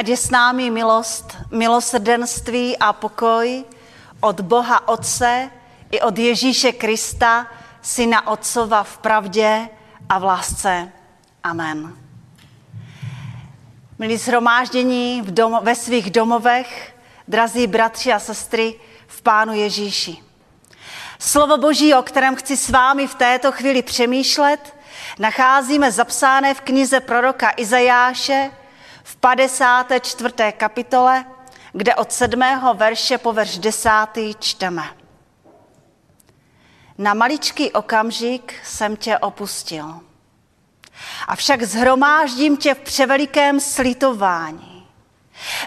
Ať je s námi milost, milosrdenství a pokoj od Boha Otce i od Ježíše Krista, Syna Otcova v pravdě a v lásce. Amen. Milí shromáždění v dom- ve svých domovech, drazí bratři a sestry v Pánu Ježíši. Slovo Boží, o kterém chci s vámi v této chvíli přemýšlet, nacházíme zapsáné v knize proroka Izajáše 54. kapitole, kde od 7. verše po verš 10. čteme. Na maličký okamžik jsem tě opustil. Avšak zhromáždím tě v převelikém slitování.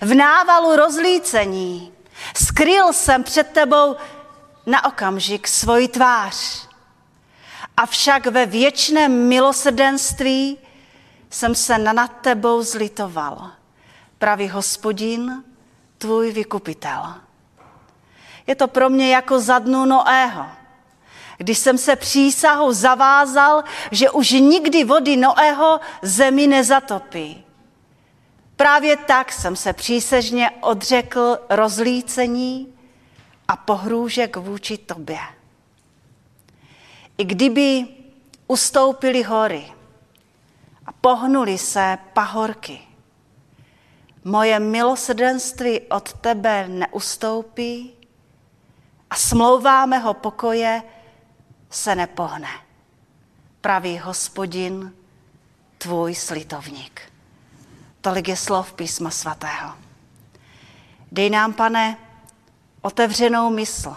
V návalu rozlícení skryl jsem před tebou na okamžik svoji tvář. Avšak ve věčném milosrdenství jsem se nad tebou zlitoval. Pravý hospodin, tvůj vykupitel. Je to pro mě jako za dnu Noého, když jsem se přísahou zavázal, že už nikdy vody Noého zemi nezatopí. Právě tak jsem se přísežně odřekl rozlícení a pohrůžek vůči tobě. I kdyby ustoupily hory a pohnuli se pahorky, moje milosrdenství od tebe neustoupí a smlouvá mého pokoje se nepohne. Pravý hospodin, tvůj slitovník. Tolik je slov písma svatého. Dej nám, pane, otevřenou mysl,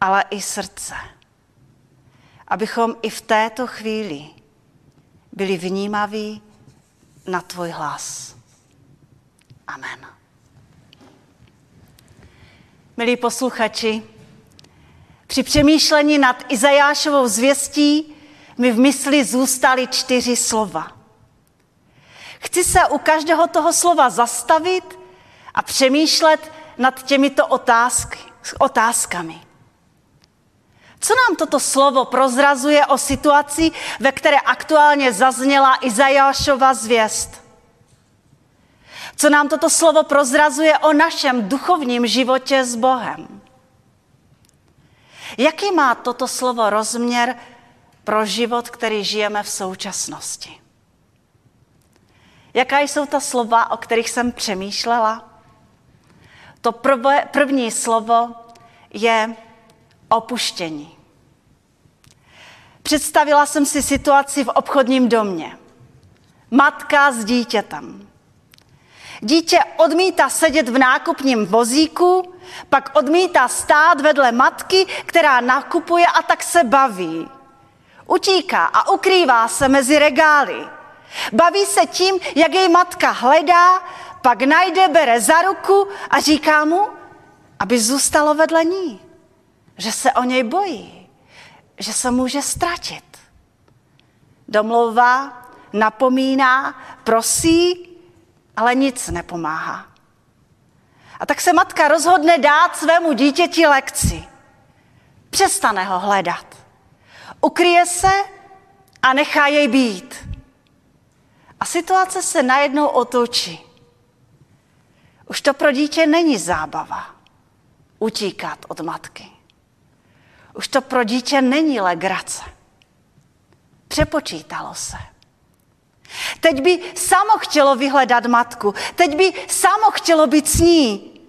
ale i srdce, abychom i v této chvíli byli vnímaví na tvůj hlas. Amen. Milí posluchači, při přemýšlení nad Izajášovou zvěstí mi v mysli zůstaly čtyři slova. Chci se u každého toho slova zastavit a přemýšlet nad těmito otázky, otázkami. Co nám toto slovo prozrazuje o situaci, ve které aktuálně zazněla Izajášova zvěst? Co nám toto slovo prozrazuje o našem duchovním životě s Bohem? Jaký má toto slovo rozměr pro život, který žijeme v současnosti? Jaká jsou ta slova, o kterých jsem přemýšlela? To prvé, první slovo je opuštění. Představila jsem si situaci v obchodním domě. Matka s dítětem. Dítě odmítá sedět v nákupním vozíku, pak odmítá stát vedle matky, která nakupuje a tak se baví. Utíká a ukrývá se mezi regály. Baví se tím, jak jej matka hledá, pak najde, bere za ruku a říká mu, aby zůstalo vedle ní. Že se o něj bojí, že se může ztratit. Domlouvá, napomíná, prosí, ale nic nepomáhá. A tak se matka rozhodne dát svému dítěti lekci. Přestane ho hledat. Ukryje se a nechá jej být. A situace se najednou otočí. Už to pro dítě není zábava utíkat od matky. Už to pro dítě není legrace. Přepočítalo se. Teď by samo chtělo vyhledat matku, teď by samo chtělo být s ní,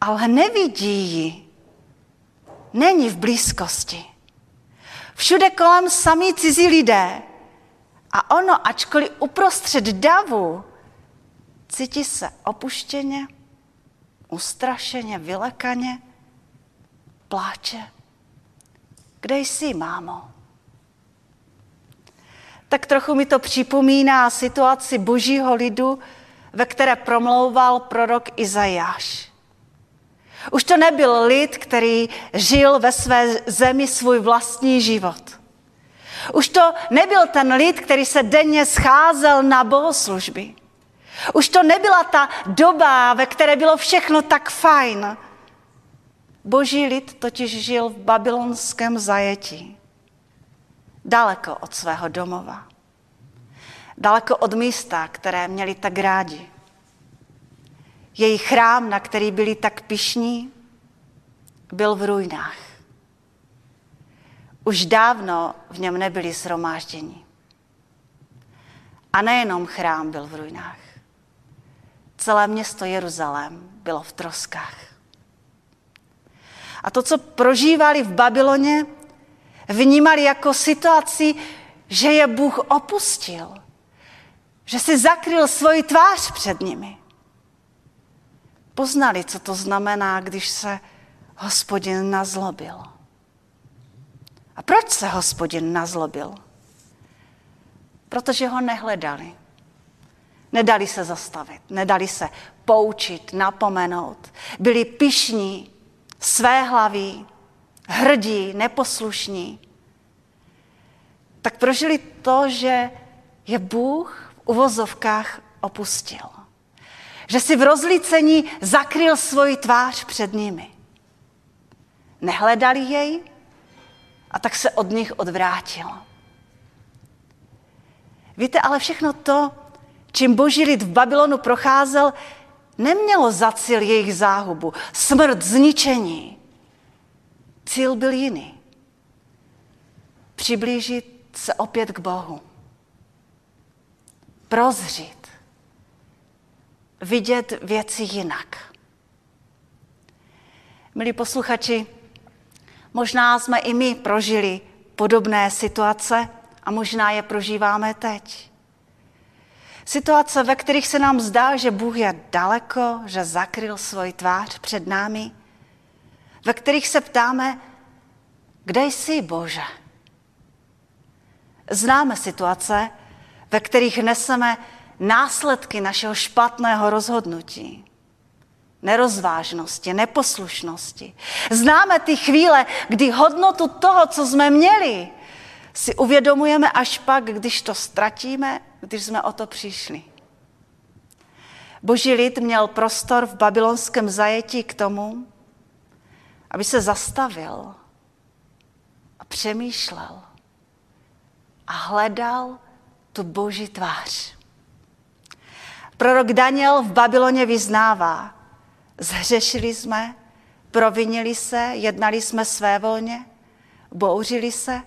ale nevidí ji. Není v blízkosti. Všude kolem samí cizí lidé. A ono, ačkoliv uprostřed davu, cítí se opuštěně, ustrašeně, vylekaně, pláče. Kde jsi, mámo? tak trochu mi to připomíná situaci božího lidu, ve které promlouval prorok Izajáš. Už to nebyl lid, který žil ve své zemi svůj vlastní život. Už to nebyl ten lid, který se denně scházel na bohoslužby. Už to nebyla ta doba, ve které bylo všechno tak fajn. Boží lid totiž žil v babylonském zajetí daleko od svého domova. Daleko od místa, které měli tak rádi. Její chrám, na který byli tak pišní, byl v ruinách. Už dávno v něm nebyli shromážděni. A nejenom chrám byl v ruinách. Celé město Jeruzalém bylo v troskách. A to, co prožívali v Babyloně, vnímali jako situaci, že je Bůh opustil, že si zakryl svoji tvář před nimi. Poznali, co to znamená, když se hospodin nazlobil. A proč se hospodin nazlobil? Protože ho nehledali. Nedali se zastavit, nedali se poučit, napomenout. Byli pišní, své hlaví, hrdí, neposlušní. Tak prožili to, že je Bůh v uvozovkách opustil. Že si v rozlícení zakryl svoji tvář před nimi. Nehledali jej a tak se od nich odvrátil. Víte, ale všechno to, čím boží lid v Babylonu procházel, nemělo za cíl jejich záhubu, smrt, zničení. Cíl byl jiný. Přiblížit se opět k Bohu. Prozřít. Vidět věci jinak. Milí posluchači, možná jsme i my prožili podobné situace a možná je prožíváme teď. Situace, ve kterých se nám zdá, že Bůh je daleko, že zakryl svoji tvář před námi, ve kterých se ptáme, kde jsi, Bože? Známe situace, ve kterých neseme následky našeho špatného rozhodnutí, nerozvážnosti, neposlušnosti. Známe ty chvíle, kdy hodnotu toho, co jsme měli, si uvědomujeme až pak, když to ztratíme, když jsme o to přišli. Boží lid měl prostor v babylonském zajetí k tomu, aby se zastavil a přemýšlel a hledal tu boží tvář. Prorok Daniel v Babyloně vyznává, zhřešili jsme, provinili se, jednali jsme své volně, bouřili se,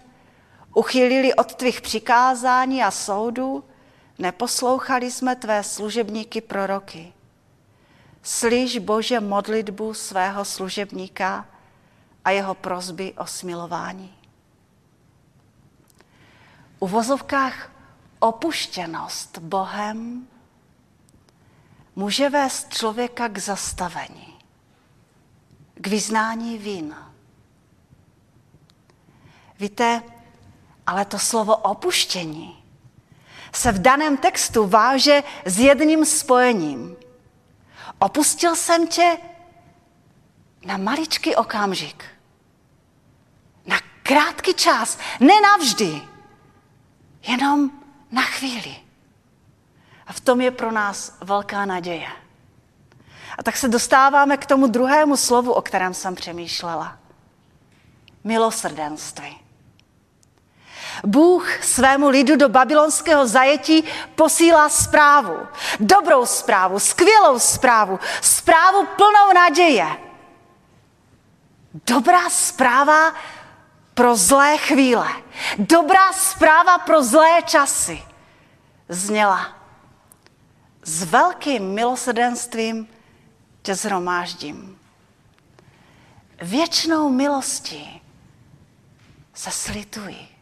uchylili od tvých přikázání a soudů, neposlouchali jsme tvé služebníky proroky. Slyš Bože modlitbu svého služebníka a jeho prozby o smilování. U vozovkách opuštěnost Bohem může vést člověka k zastavení, k vyznání vín. Víte, ale to slovo opuštění se v daném textu váže s jedním spojením. Opustil jsem tě na maličký okamžik. Na krátký čas, ne navždy, jenom na chvíli. A v tom je pro nás velká naděje. A tak se dostáváme k tomu druhému slovu, o kterém jsem přemýšlela. Milosrdenství. Bůh svému lidu do babylonského zajetí posílá zprávu. Dobrou zprávu, skvělou zprávu, zprávu plnou naděje. Dobrá zpráva pro zlé chvíle. Dobrá zpráva pro zlé časy. Zněla. S velkým milosrdenstvím tě zhromáždím. Věčnou milostí se slituji.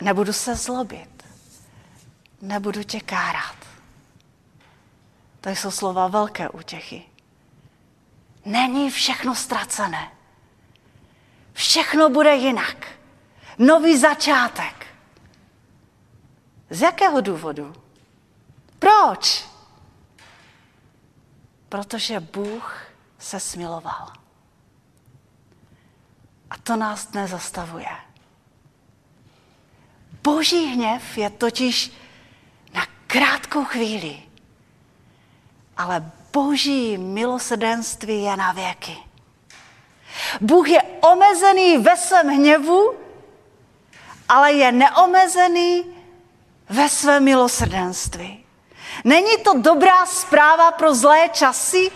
Nebudu se zlobit. Nebudu tě kárat. To jsou slova velké útěchy. Není všechno ztracené. Všechno bude jinak. Nový začátek. Z jakého důvodu? Proč? Protože Bůh se smiloval. A to nás nezastavuje. Boží hněv je totiž na krátkou chvíli, ale boží milosrdenství je na věky. Bůh je omezený ve svém hněvu, ale je neomezený ve svém milosrdenství. Není to dobrá zpráva pro zlé časy?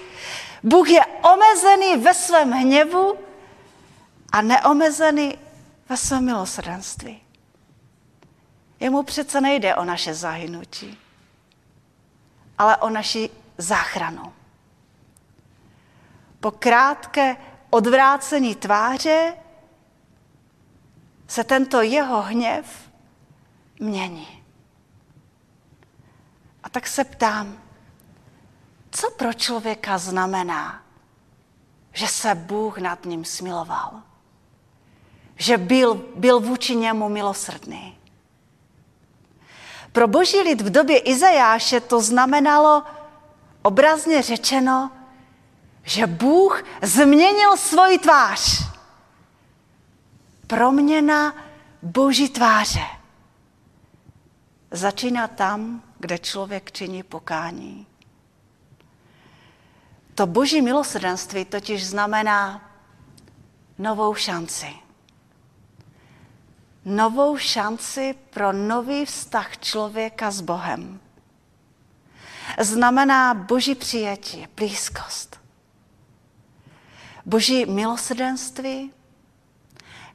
Bůh je omezený ve svém hněvu a neomezený ve svém milosrdenství. Jemu přece nejde o naše zahynutí, ale o naši záchranu. Po krátké odvrácení tváře se tento jeho hněv mění. A tak se ptám, co pro člověka znamená, že se Bůh nad ním smiloval? Že byl, byl vůči němu milosrdný. Pro boží lid v době Izajáše to znamenalo obrazně řečeno, že Bůh změnil svoji tvář. Proměna boží tváře. Začíná tam, kde člověk činí pokání. To boží milosrdenství totiž znamená novou šanci. Novou šanci pro nový vztah člověka s Bohem. Znamená boží přijetí, blízkost. Boží milosrdenství,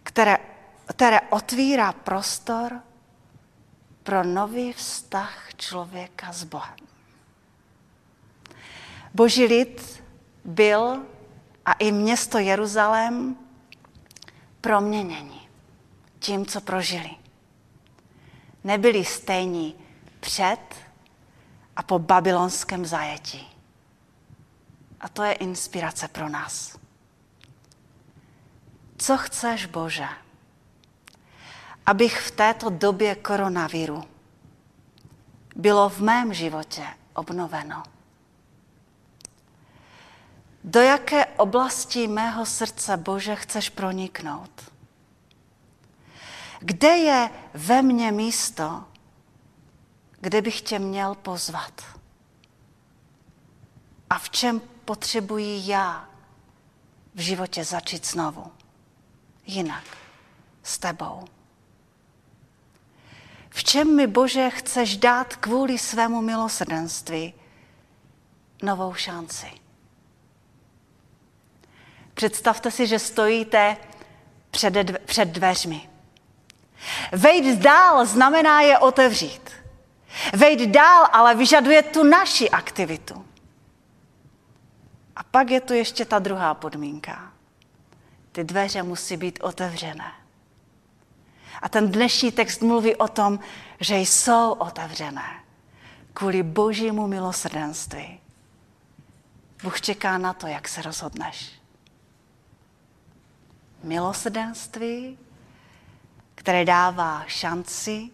které, které otvírá prostor pro nový vztah člověka s Bohem. Boží lid byl a i město Jeruzalém proměnění tím, co prožili. Nebyli stejní před a po babylonském zajetí. A to je inspirace pro nás. Co chceš, Bože, abych v této době koronaviru bylo v mém životě obnoveno? Do jaké oblasti mého srdce, Bože, chceš proniknout? Kde je ve mně místo, kde bych tě měl pozvat? A v čem potřebuji já v životě začít znovu? Jinak, s tebou. V čem mi, Bože, chceš dát kvůli svému milosrdenství novou šanci? Představte si, že stojíte před, dve, před dveřmi. Vejít dál znamená je otevřít. Vejít dál ale vyžaduje tu naši aktivitu. A pak je tu ještě ta druhá podmínka. Ty dveře musí být otevřené. A ten dnešní text mluví o tom, že jsou otevřené kvůli božímu milosrdenství. Bůh čeká na to, jak se rozhodneš milosrdenství, které dává šanci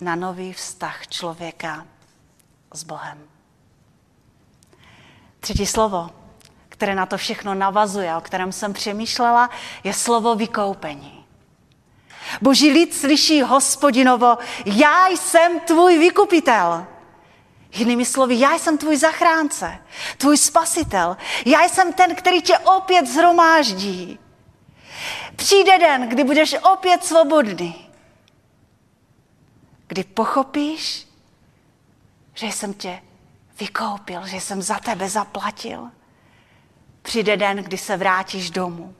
na nový vztah člověka s Bohem. Třetí slovo, které na to všechno navazuje, o kterém jsem přemýšlela, je slovo vykoupení. Boží lid slyší hospodinovo, já jsem tvůj vykupitel. Jinými slovy, já jsem tvůj zachránce, tvůj spasitel. Já jsem ten, který tě opět zhromáždí. Přijde den, kdy budeš opět svobodný. Kdy pochopíš, že jsem tě vykoupil, že jsem za tebe zaplatil. Přijde den, kdy se vrátíš domů.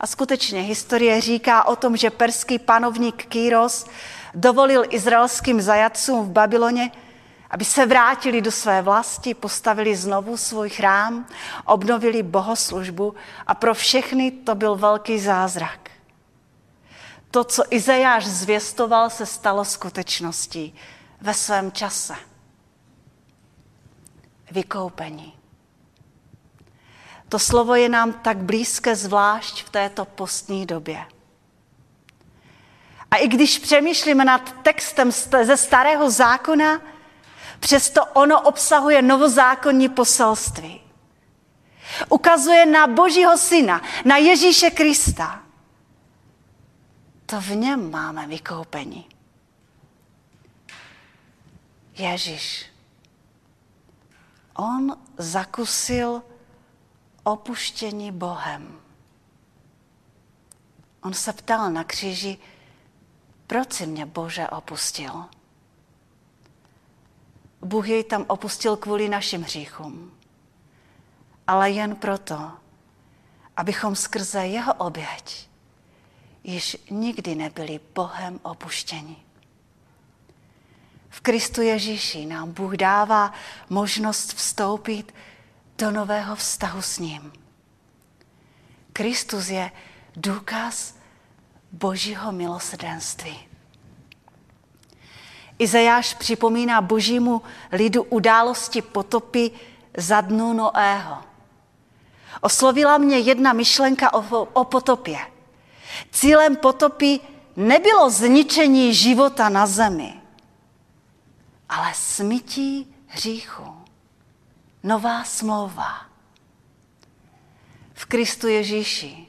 A skutečně historie říká o tom, že perský panovník Kýros dovolil izraelským zajatcům v Babyloně, aby se vrátili do své vlasti, postavili znovu svůj chrám, obnovili bohoslužbu a pro všechny to byl velký zázrak. To, co Izajáš zvěstoval, se stalo skutečností ve svém čase. Vykoupení. To slovo je nám tak blízké, zvlášť v této postní době. A i když přemýšlíme nad textem ze starého zákona, Přesto ono obsahuje novozákonní poselství. Ukazuje na Božího syna, na Ježíše Krista. To v něm máme vykoupení. Ježíš. On zakusil opuštění Bohem. On se ptal na kříži, proč si mě Bože opustil? Bůh jej tam opustil kvůli našim hříchům, ale jen proto, abychom skrze jeho oběť již nikdy nebyli Bohem opuštěni. V Kristu Ježíši nám Bůh dává možnost vstoupit do nového vztahu s ním. Kristus je důkaz božího milosrdenství. Izajáš připomíná božímu lidu události potopy za dnu Noého. Oslovila mě jedna myšlenka o, o potopě. Cílem potopy nebylo zničení života na zemi, ale smytí hříchu. Nová smlouva. V Kristu Ježíši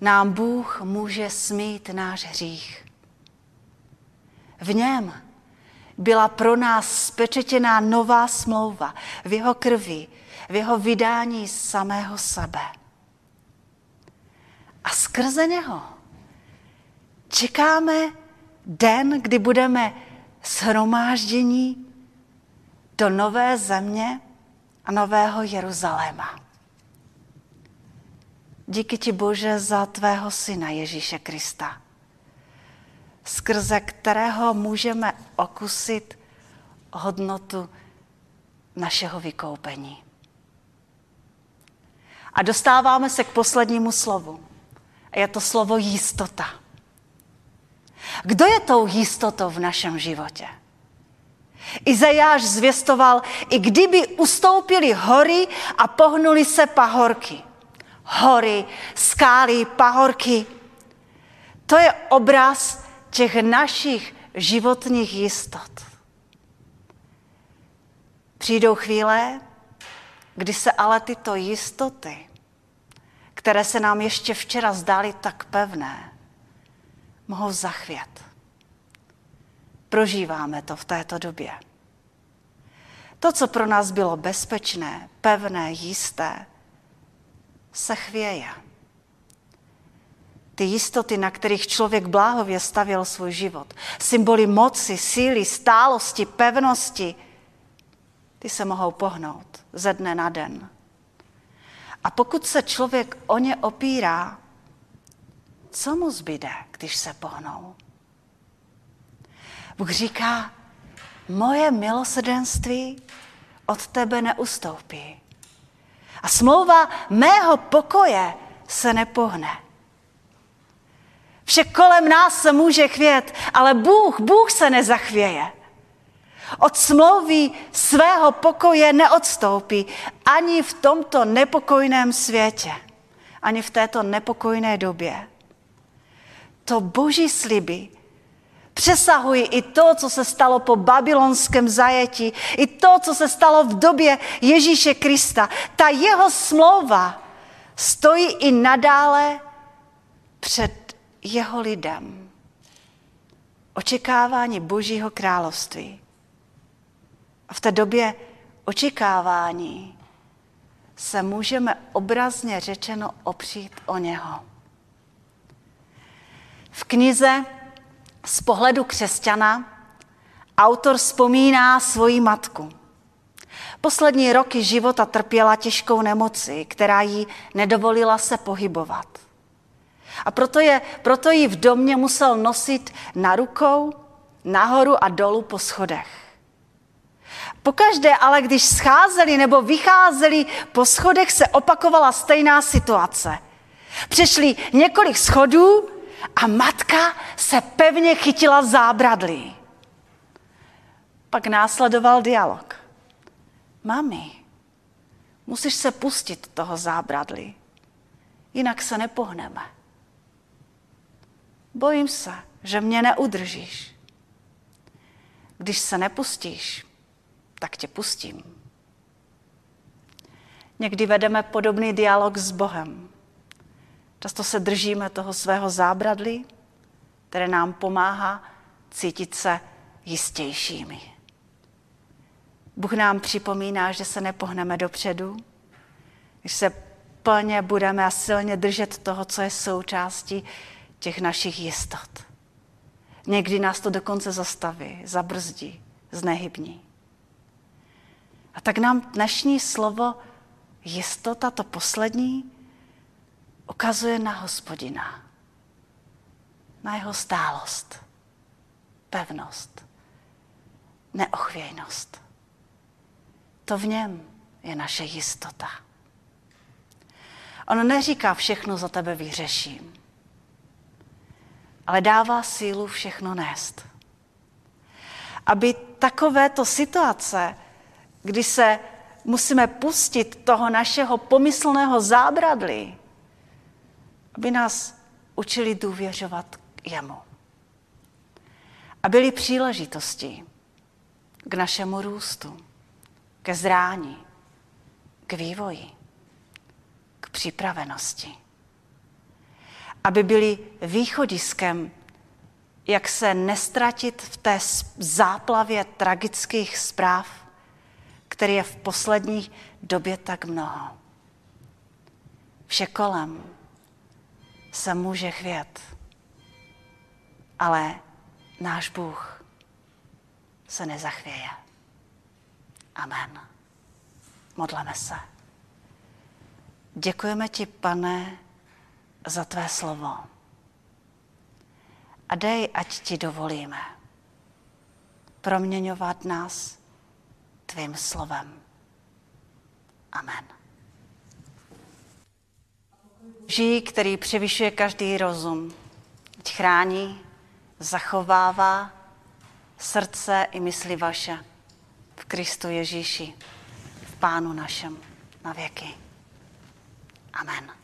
nám Bůh může smít náš hřích. V něm byla pro nás spečetěná nová smlouva v jeho krvi, v jeho vydání samého sebe. A skrze něho čekáme den, kdy budeme shromáždění do nové země a nového Jeruzaléma. Díky ti Bože za tvého syna Ježíše Krista, skrze kterého můžeme okusit hodnotu našeho vykoupení. A dostáváme se k poslednímu slovu. A je to slovo jistota. Kdo je tou jistotou v našem životě? Izajáš zvěstoval, i kdyby ustoupili hory a pohnuli se pahorky. Hory, skály, pahorky. To je obraz těch našich životních jistot. Přijdou chvíle, kdy se ale tyto jistoty, které se nám ještě včera zdály tak pevné, mohou zachvět. Prožíváme to v této době. To, co pro nás bylo bezpečné, pevné, jisté, se chvěje. Ty jistoty, na kterých člověk bláhově stavěl svůj život, symboly moci, síly, stálosti, pevnosti, ty se mohou pohnout ze dne na den. A pokud se člověk o ně opírá, co mu zbyde, když se pohnou? Bůh říká, moje milosrdenství od tebe neustoupí. A smlouva mého pokoje se nepohne. Vše kolem nás se může chvět, ale Bůh, Bůh se nezachvěje. Od smlouvy svého pokoje neodstoupí ani v tomto nepokojném světě, ani v této nepokojné době. To boží sliby přesahují i to, co se stalo po babylonském zajetí, i to, co se stalo v době Ježíše Krista. Ta jeho smlouva stojí i nadále před jeho lidem. Očekávání Božího království. A v té době očekávání se můžeme obrazně řečeno opřít o něho. V knize z pohledu křesťana autor vzpomíná svoji matku. Poslední roky života trpěla těžkou nemoci, která jí nedovolila se pohybovat. A proto, je, proto ji v domě musel nosit na rukou, nahoru a dolů po schodech. Pokaždé ale, když scházeli nebo vycházeli po schodech, se opakovala stejná situace. Přešli několik schodů a matka se pevně chytila zábradlí. Pak následoval dialog. Mami, musíš se pustit toho zábradlí, jinak se nepohneme. Bojím se, že mě neudržíš. Když se nepustíš, tak tě pustím. Někdy vedeme podobný dialog s Bohem. Často se držíme toho svého zábradlí, které nám pomáhá cítit se jistějšími. Bůh nám připomíná, že se nepohneme dopředu, když se plně budeme a silně držet toho, co je součástí těch našich jistot. Někdy nás to dokonce zastaví, zabrzdí, znehybní. A tak nám dnešní slovo jistota, to poslední, ukazuje na hospodina, na jeho stálost, pevnost, neochvějnost. To v něm je naše jistota. On neříká všechno za tebe vyřeším, ale dává sílu všechno nést. Aby takovéto situace, kdy se musíme pustit toho našeho pomyslného zábradlí, aby nás učili důvěřovat jemu. A byly příležitosti k našemu růstu, ke zrání, k vývoji, k připravenosti. Aby byly východiskem, jak se nestratit v té záplavě tragických zpráv, které je v poslední době tak mnoho. Vše kolem se může chvět, ale náš Bůh se nezachvěje. Amen. Modleme se. Děkujeme ti, pane, za tvé slovo. A dej, ať ti dovolíme proměňovat nás tvým slovem. Amen. Žij, který převyšuje každý rozum, ať chrání, zachovává srdce i mysli vaše v Kristu Ježíši, v Pánu našem na věky. Amen.